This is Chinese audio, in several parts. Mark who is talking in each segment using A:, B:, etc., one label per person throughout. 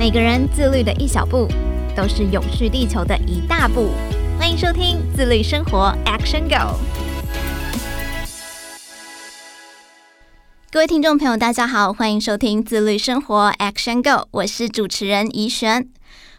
A: 每个人自律的一小步，都是永续地球的一大步。欢迎收听自律生活 Action Go。各位听众朋友，大家好，欢迎收听自律生活 Action Go，我是主持人怡璇。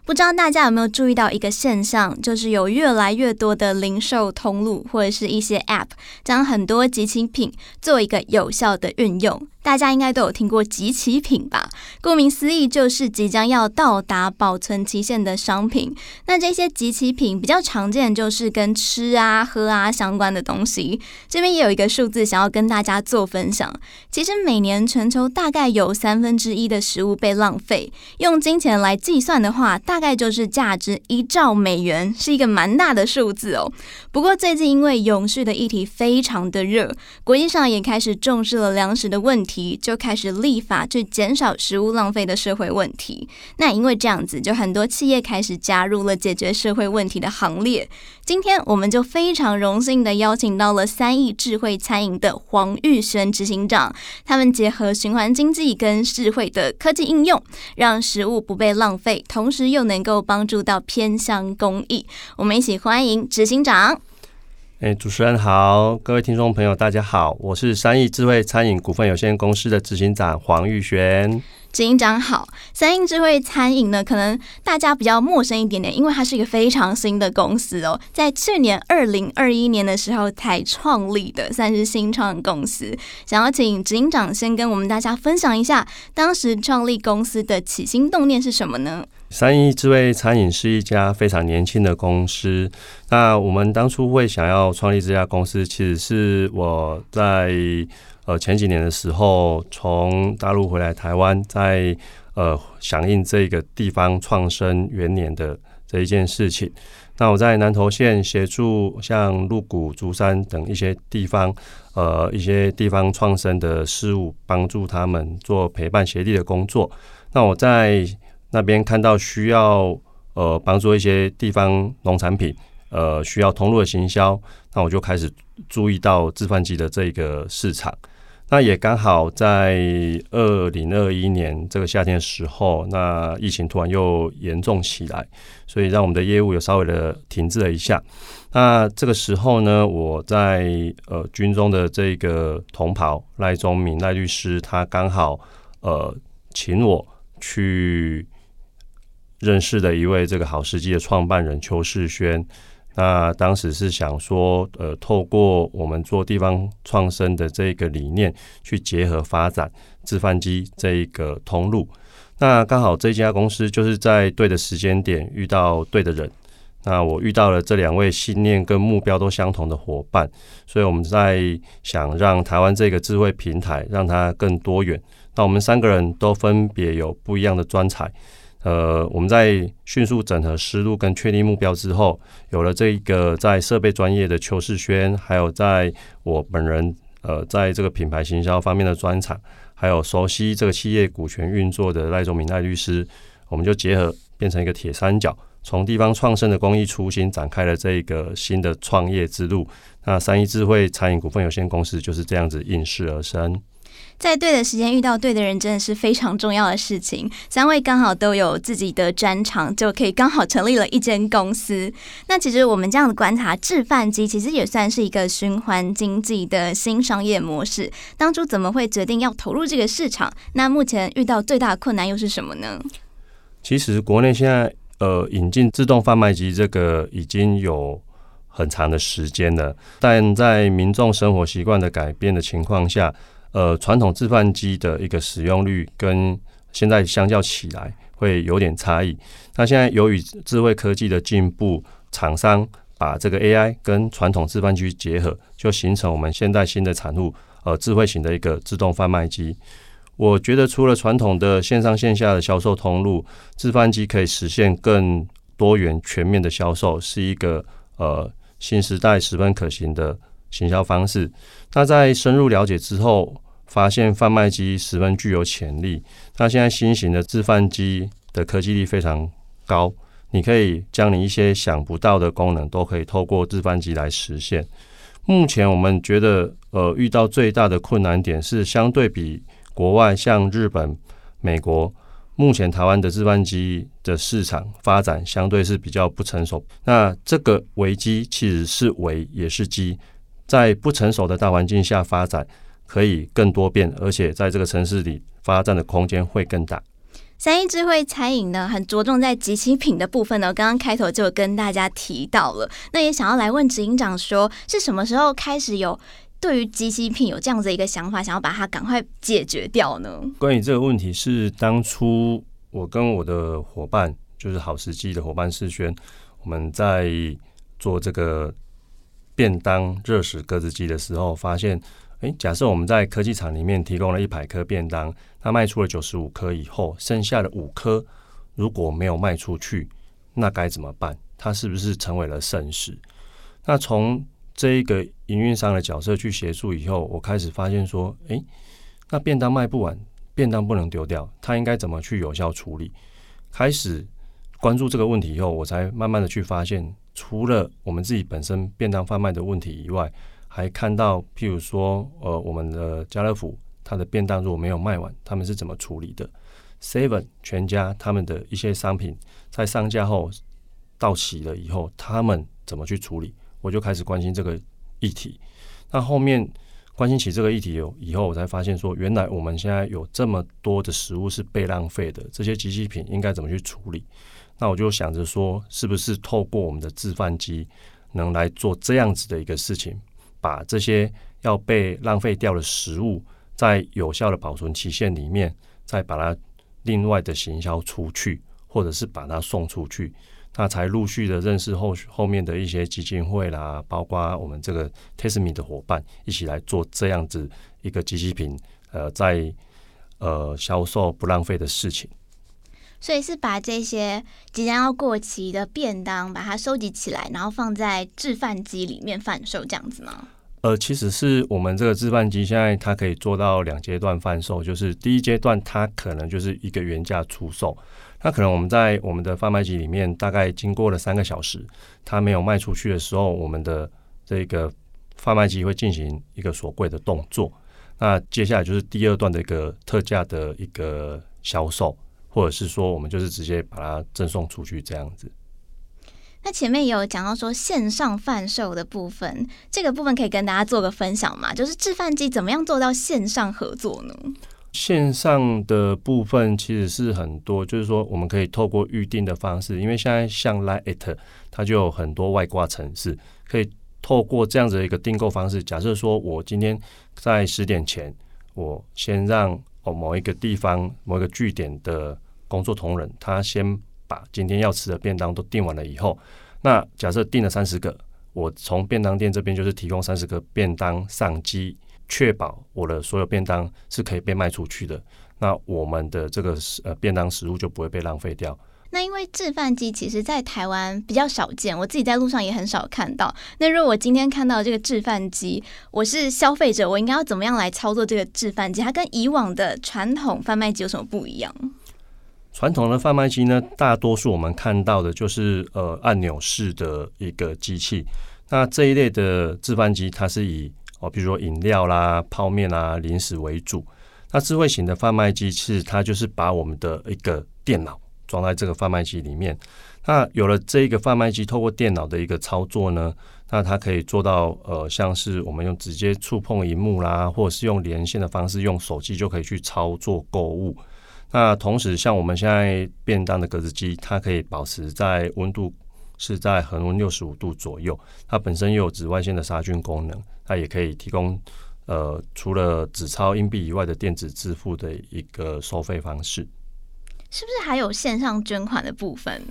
A: 不知道大家有没有注意到一个现象，就是有越来越多的零售通路或者是一些 App，将很多即期品做一个有效的运用。大家应该都有听过集齐品吧？顾名思义，就是即将要到达保存期限的商品。那这些集齐品比较常见，就是跟吃啊、喝啊相关的东西。这边也有一个数字想要跟大家做分享。其实每年全球大概有三分之一的食物被浪费，用金钱来计算的话，大概就是价值一兆美元，是一个蛮大的数字哦。不过最近因为永续的议题非常的热，国际上也开始重视了粮食的问题。题就开始立法去减少食物浪费的社会问题。那因为这样子，就很多企业开始加入了解决社会问题的行列。今天我们就非常荣幸的邀请到了三亿智慧餐饮的黄玉轩执行长，他们结合循环经济跟智慧的科技应用，让食物不被浪费，同时又能够帮助到偏乡公益。我们一起欢迎执行长。
B: 哎，主持人好，各位听众朋友，大家好，我是三益智慧餐饮股份有限公司的执行长黄玉璇。
A: 执行长好，三益智慧餐饮呢，可能大家比较陌生一点点，因为它是一个非常新的公司哦，在去年二零二一年的时候才创立的，算是新创公司。想要请执行长先跟我们大家分享一下，当时创立公司的起心动念是什么呢？
B: 三益智慧餐饮是一家非常年轻的公司。那我们当初会想要创立这家公司，其实是我在呃前几年的时候从大陆回来台湾，在呃响应这个地方创生元年的这一件事情。那我在南投县协助像鹿谷、竹山等一些地方，呃一些地方创生的事务，帮助他们做陪伴协力的工作。那我在那边看到需要呃帮助一些地方农产品呃需要通路的行销，那我就开始注意到制贩机的这个市场。那也刚好在二零二一年这个夏天的时候，那疫情突然又严重起来，所以让我们的业务有稍微的停滞了一下。那这个时候呢，我在呃军中的这个同袍赖宗敏赖律师，他刚好呃请我去。认识的一位这个好时机的创办人邱世轩，那当时是想说，呃，透过我们做地方创生的这个理念，去结合发展制贩机这一个通路。那刚好这家公司就是在对的时间点遇到对的人，那我遇到了这两位信念跟目标都相同的伙伴，所以我们在想让台湾这个智慧平台让它更多元。那我们三个人都分别有不一样的专才。呃，我们在迅速整合思路跟确定目标之后，有了这一个在设备专业的邱世轩，还有在我本人呃，在这个品牌行销方面的专长，还有熟悉这个企业股权运作的赖宗明赖律师，我们就结合变成一个铁三角，从地方创生的公益初心展开了这个新的创业之路。那三一智慧餐饮股份有限公司就是这样子应势而生。
A: 在对的时间遇到对的人，真的是非常重要的事情。三位刚好都有自己的专长，就可以刚好成立了一间公司。那其实我们这样的观察，制饭机其实也算是一个循环经济的新商业模式。当初怎么会决定要投入这个市场？那目前遇到最大的困难又是什么呢？
B: 其实国内现在呃引进自动贩卖机这个已经有很长的时间了，但在民众生活习惯的改变的情况下。呃，传统制饭机的一个使用率跟现在相较起来会有点差异。那现在由于智慧科技的进步，厂商把这个 AI 跟传统制饭机结合，就形成我们现在新的产物，呃，智慧型的一个自动贩卖机。我觉得除了传统的线上线下的销售通路，制饭机可以实现更多元全面的销售，是一个呃新时代十分可行的行销方式。那在深入了解之后，发现贩卖机十分具有潜力。那现在新型的制贩机的科技力非常高，你可以将你一些想不到的功能，都可以透过制贩机来实现。目前我们觉得，呃，遇到最大的困难点是，相对比国外像日本、美国，目前台湾的制贩机的市场发展相对是比较不成熟。那这个危机其实是危也是机，在不成熟的大环境下发展可以更多变，而且在这个城市里发展的空间会更大。
A: 三一智慧餐饮呢，很着重在即期品的部分呢。刚刚开头就跟大家提到了，那也想要来问执行长说，是什么时候开始有对于即期品有这样子一个想法，想要把它赶快解决掉呢？
B: 关于这个问题，是当初我跟我的伙伴，就是好时机的伙伴世轩，我们在做这个便当热食格子机的时候，发现。诶，假设我们在科技厂里面提供了一百颗便当，它卖出了九十五颗以后，剩下的五颗如果没有卖出去，那该怎么办？它是不是成为了剩食？那从这一个营运商的角色去协助以后，我开始发现说，诶，那便当卖不完，便当不能丢掉，它应该怎么去有效处理？开始关注这个问题以后，我才慢慢的去发现，除了我们自己本身便当贩卖的问题以外，还看到，譬如说，呃，我们的家乐福，它的便当如果没有卖完，他们是怎么处理的？Seven 全家他们的一些商品在上架后到期了以后，他们怎么去处理？我就开始关心这个议题。那后面关心起这个议题以后，我才发现说，原来我们现在有这么多的食物是被浪费的，这些机器品应该怎么去处理？那我就想着说，是不是透过我们的制饭机能来做这样子的一个事情？把这些要被浪费掉的食物，在有效的保存期限里面，再把它另外的行销出去，或者是把它送出去，那才陆续的认识后后面的一些基金会啦，包括我们这个 t e s m e 的伙伴，一起来做这样子一个机器品，呃，在呃销售不浪费的事情。
A: 所以是把这些即将要过期的便当，把它收集起来，然后放在制饭机里面贩售，这样子吗？
B: 呃，其实是我们这个制饭机现在它可以做到两阶段贩售，就是第一阶段它可能就是一个原价出售，那可能我们在我们的贩卖机里面大概经过了三个小时，它没有卖出去的时候，我们的这个贩卖机会进行一个锁柜的动作。那接下来就是第二段的一个特价的一个销售。或者是说，我们就是直接把它赠送出去这样子。
A: 那前面也有讲到说线上贩售的部分，这个部分可以跟大家做个分享嘛？就是制贩机怎么样做到线上合作呢？
B: 线上的部分其实是很多，就是说我们可以透过预定的方式，因为现在像 Lite 它就有很多外挂城市，可以透过这样子的一个订购方式。假设说我今天在十点前，我先让。哦，某一个地方、某一个据点的工作同仁，他先把今天要吃的便当都订完了以后，那假设订了三十个，我从便当店这边就是提供三十个便当上机，确保我的所有便当是可以被卖出去的。那我们的这个呃便当食物就不会被浪费掉。
A: 那因为制饭机其实，在台湾比较少见，我自己在路上也很少看到。那如果我今天看到这个制饭机，我是消费者，我应该要怎么样来操作这个制饭机？它跟以往的传统贩卖机有什么不一样？
B: 传统的贩卖机呢，大多数我们看到的就是呃按钮式的一个机器。那这一类的制饭机，它是以哦，比如说饮料啦、泡面啊、零食为主。那智慧型的贩卖机，其实它就是把我们的一个电脑。装在这个贩卖机里面，那有了这个贩卖机，透过电脑的一个操作呢，那它可以做到呃，像是我们用直接触碰荧幕啦，或者是用连线的方式，用手机就可以去操作购物。那同时，像我们现在便当的格子机，它可以保持在温度是在恒温六十五度左右，它本身又有紫外线的杀菌功能，它也可以提供呃，除了纸钞、硬币以外的电子支付的一个收费方式。
A: 是不是还有线上捐款的部分？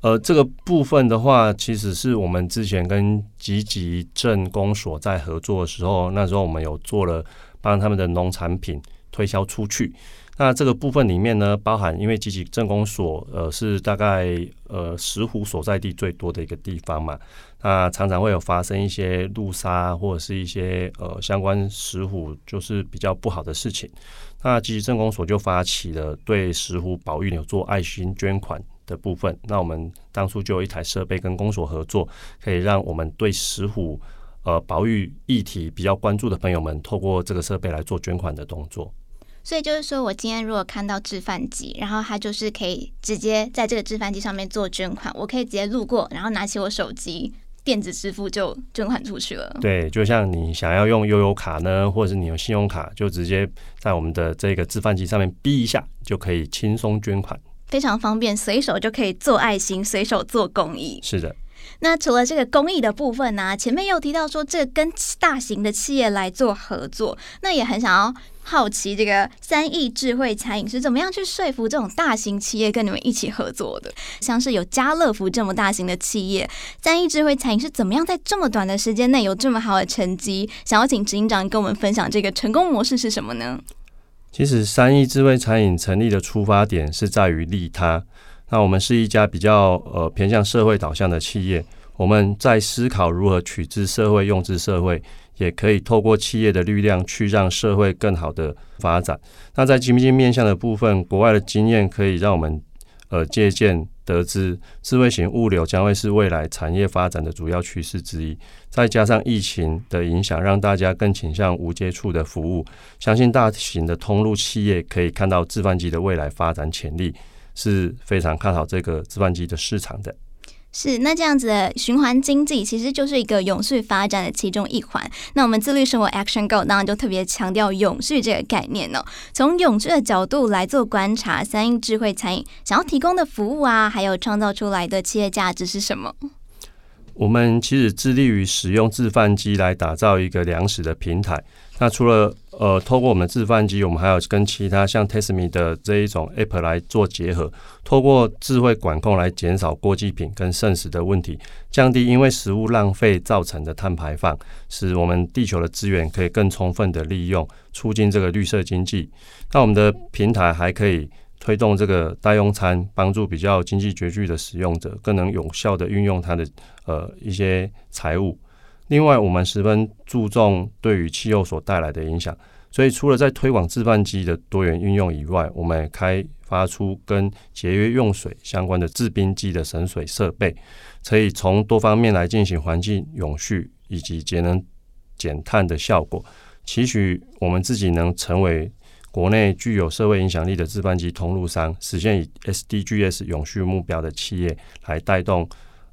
B: 呃，这个部分的话，其实是我们之前跟积极镇公所在合作的时候，那时候我们有做了帮他们的农产品推销出去。那这个部分里面呢，包含因为集集镇公所呃是大概呃石虎所在地最多的一个地方嘛，那常常会有发生一些路杀或者是一些呃相关石虎就是比较不好的事情。那集集镇公所就发起了对石虎保育有做爱心捐款的部分。那我们当初就有一台设备跟公所合作，可以让我们对石虎呃保育议题比较关注的朋友们，透过这个设备来做捐款的动作。
A: 所以就是说我今天如果看到制饭机，然后它就是可以直接在这个制饭机上面做捐款，我可以直接路过，然后拿起我手机电子支付就捐款出去了。
B: 对，就像你想要用悠游卡呢，或者是你有信用卡，就直接在我们的这个制饭机上面哔一下，就可以轻松捐款，
A: 非常方便，随手就可以做爱心，随手做公益。
B: 是的。
A: 那除了这个公益的部分呢、前面又提到说，这跟大型的企业来做合作，那也很想要好奇，这个三亿智慧餐饮是怎么样去说服这种大型企业跟你们一起合作的？像是有家乐福这么大型的企业，三亿智慧餐饮是怎么样在这么短的时间内有这么好的成绩？想要请执行长跟我们分享这个成功模式是什么呢？
B: 其实三亿智慧餐饮成立的出发点是在于利他。那我们是一家比较呃偏向社会导向的企业，我们在思考如何取之社会，用之社会，也可以透过企业的力量去让社会更好的发展。那在经济面向的部分，国外的经验可以让我们呃借鉴得知，智慧型物流将会是未来产业发展的主要趋势之一。再加上疫情的影响，让大家更倾向无接触的服务，相信大型的通路企业可以看到制贩机的未来发展潜力。是非常看好这个计算机的市场的。
A: 是，那这样子的循环经济其实就是一个永续发展的其中一环。那我们自律生活 Action Go 当然就特别强调永续这个概念呢、哦。从永续的角度来做观察，三英智慧餐饮想要提供的服务啊，还有创造出来的企业价值是什么？
B: 我们其实致力于使用制饭机来打造一个粮食的平台。那除了呃，透过我们制饭机，我们还有跟其他像 Tasteme 的这一种 App 来做结合，透过智慧管控来减少过季品跟剩食的问题，降低因为食物浪费造成的碳排放，使我们地球的资源可以更充分的利用，促进这个绿色经济。那我们的平台还可以。推动这个代用餐，帮助比较经济拮据的使用者更能有效地运用它的呃一些财务。另外，我们十分注重对于气候所带来的影响，所以除了在推广制饭机的多元运用以外，我们也开发出跟节约用水相关的制冰机的省水设备，可以从多方面来进行环境永续以及节能减碳的效果。期许我们自己能成为。国内具有社会影响力的制饭机通路商，实现以 SDGs 永续目标的企业来带动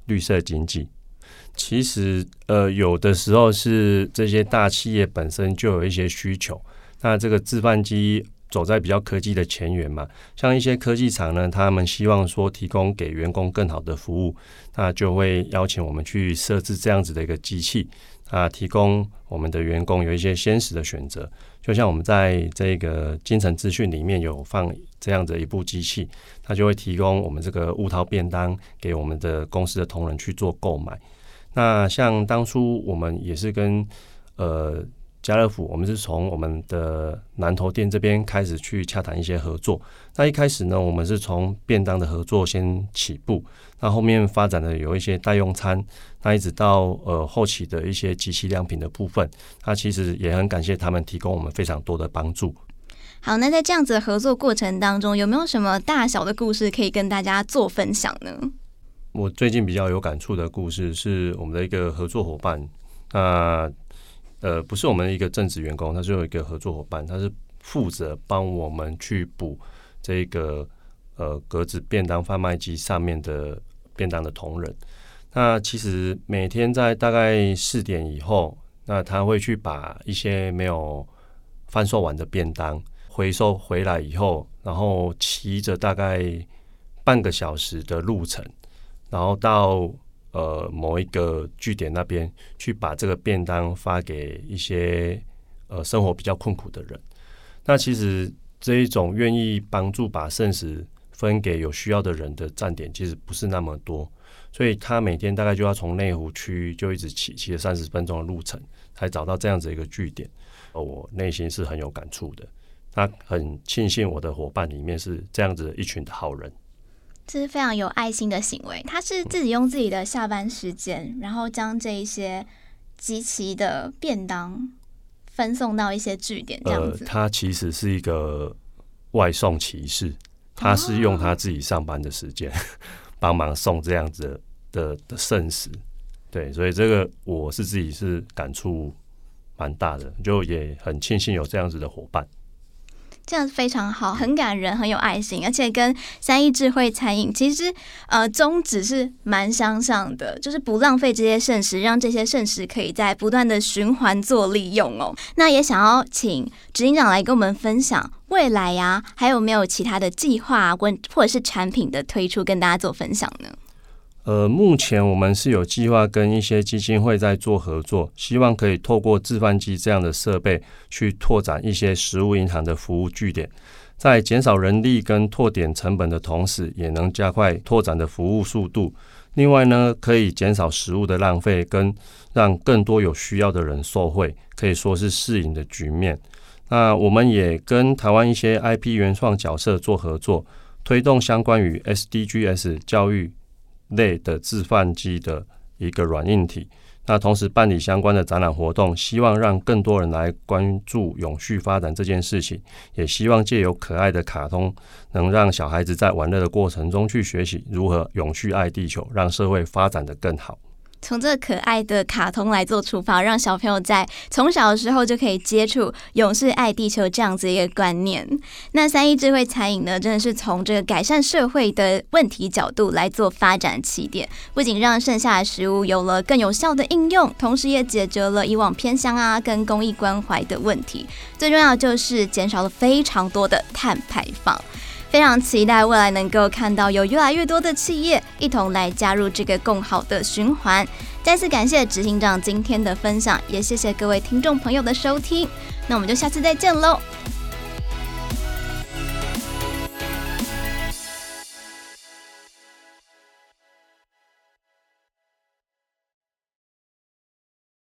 B: 绿色经济。其实，呃，有的时候是这些大企业本身就有一些需求。那这个制饭机走在比较科技的前沿嘛，像一些科技厂呢，他们希望说提供给员工更好的服务，那就会邀请我们去设置这样子的一个机器。啊，提供我们的员工有一些鲜食的选择，就像我们在这个精诚资讯里面有放这样的一部机器，它就会提供我们这个物套便当给我们的公司的同仁去做购买。那像当初我们也是跟呃。家乐福，我们是从我们的南投店这边开始去洽谈一些合作。那一开始呢，我们是从便当的合作先起步，那后面发展的有一些代用餐，那一直到呃后期的一些即期良品的部分，那其实也很感谢他们提供我们非常多的帮助。
A: 好，那在这样子的合作过程当中，有没有什么大小的故事可以跟大家做分享呢？
B: 我最近比较有感触的故事是我们的一个合作伙伴，那。呃，呃不是我们一个正职员工，他是有一个合作伙伴，他是负责帮我们去补这个呃格子便当贩卖机上面的便当的同仁。那其实每天在大概四点以后，那他会去把一些没有贩售完的便当回收回来以后，然后骑着大概半个小时的路程，然后到。呃，某一个据点那边去把这个便当发给一些呃生活比较困苦的人。那其实这一种愿意帮助把剩食分给有需要的人的站点，其实不是那么多。所以他每天大概就要从内湖区就一直骑骑了三十分钟的路程，才找到这样子一个据点。我内心是很有感触的。他很庆幸我的伙伴里面是这样子一群好人。
A: 这是非常有爱心的行为。他是自己用自己的下班时间，然后将这一些集齐的便当分送到一些据点，这样子。
B: 呃，他其实是一个外送骑士，他是用他自己上班的时间帮忙送这样子的的剩食。对，所以这个我是自己是感触蛮大的，就也很庆幸有这样子的伙伴。
A: 这样非常好，很感人，很有爱心，而且跟三一智慧餐饮其实呃宗旨是蛮相像的，就是不浪费这些剩食，让这些剩食可以在不断的循环做利用哦。那也想要请执行长来跟我们分享未来呀、还有没有其他的计划或或者是产品的推出，跟大家做分享呢？
B: 呃，目前我们是有计划跟一些基金会在做合作，希望可以透过制饭机这样的设备，去拓展一些食物银行的服务据点，在减少人力跟拓点成本的同时，也能加快拓展的服务速度。另外呢，可以减少食物的浪费，跟让更多有需要的人受惠，可以说是适应的局面。那我们也跟台湾一些 IP 原创角色做合作，推动相关于 SDGs 教育。类的制饭机的一个软硬体，那同时办理相关的展览活动，希望让更多人来关注永续发展这件事情，也希望借由可爱的卡通，能让小孩子在玩乐的过程中去学习如何永续爱地球，让社会发展的更好。
A: 从这个可爱的卡通来做出发，让小朋友在从小的时候就可以接触“勇士爱地球”这样子一个观念。那三一智慧餐饮呢，真的是从这个改善社会的问题角度来做发展起点，不仅让剩下的食物有了更有效的应用，同时也解决了以往偏乡啊跟公益关怀的问题。最重要就是减少了非常多的碳排放。非常期待未来能够看到有越来越多的企业一同来加入这个共好的循环。再次感谢执行长今天的分享，也谢谢各位听众朋友的收听。那我们就下次再见喽，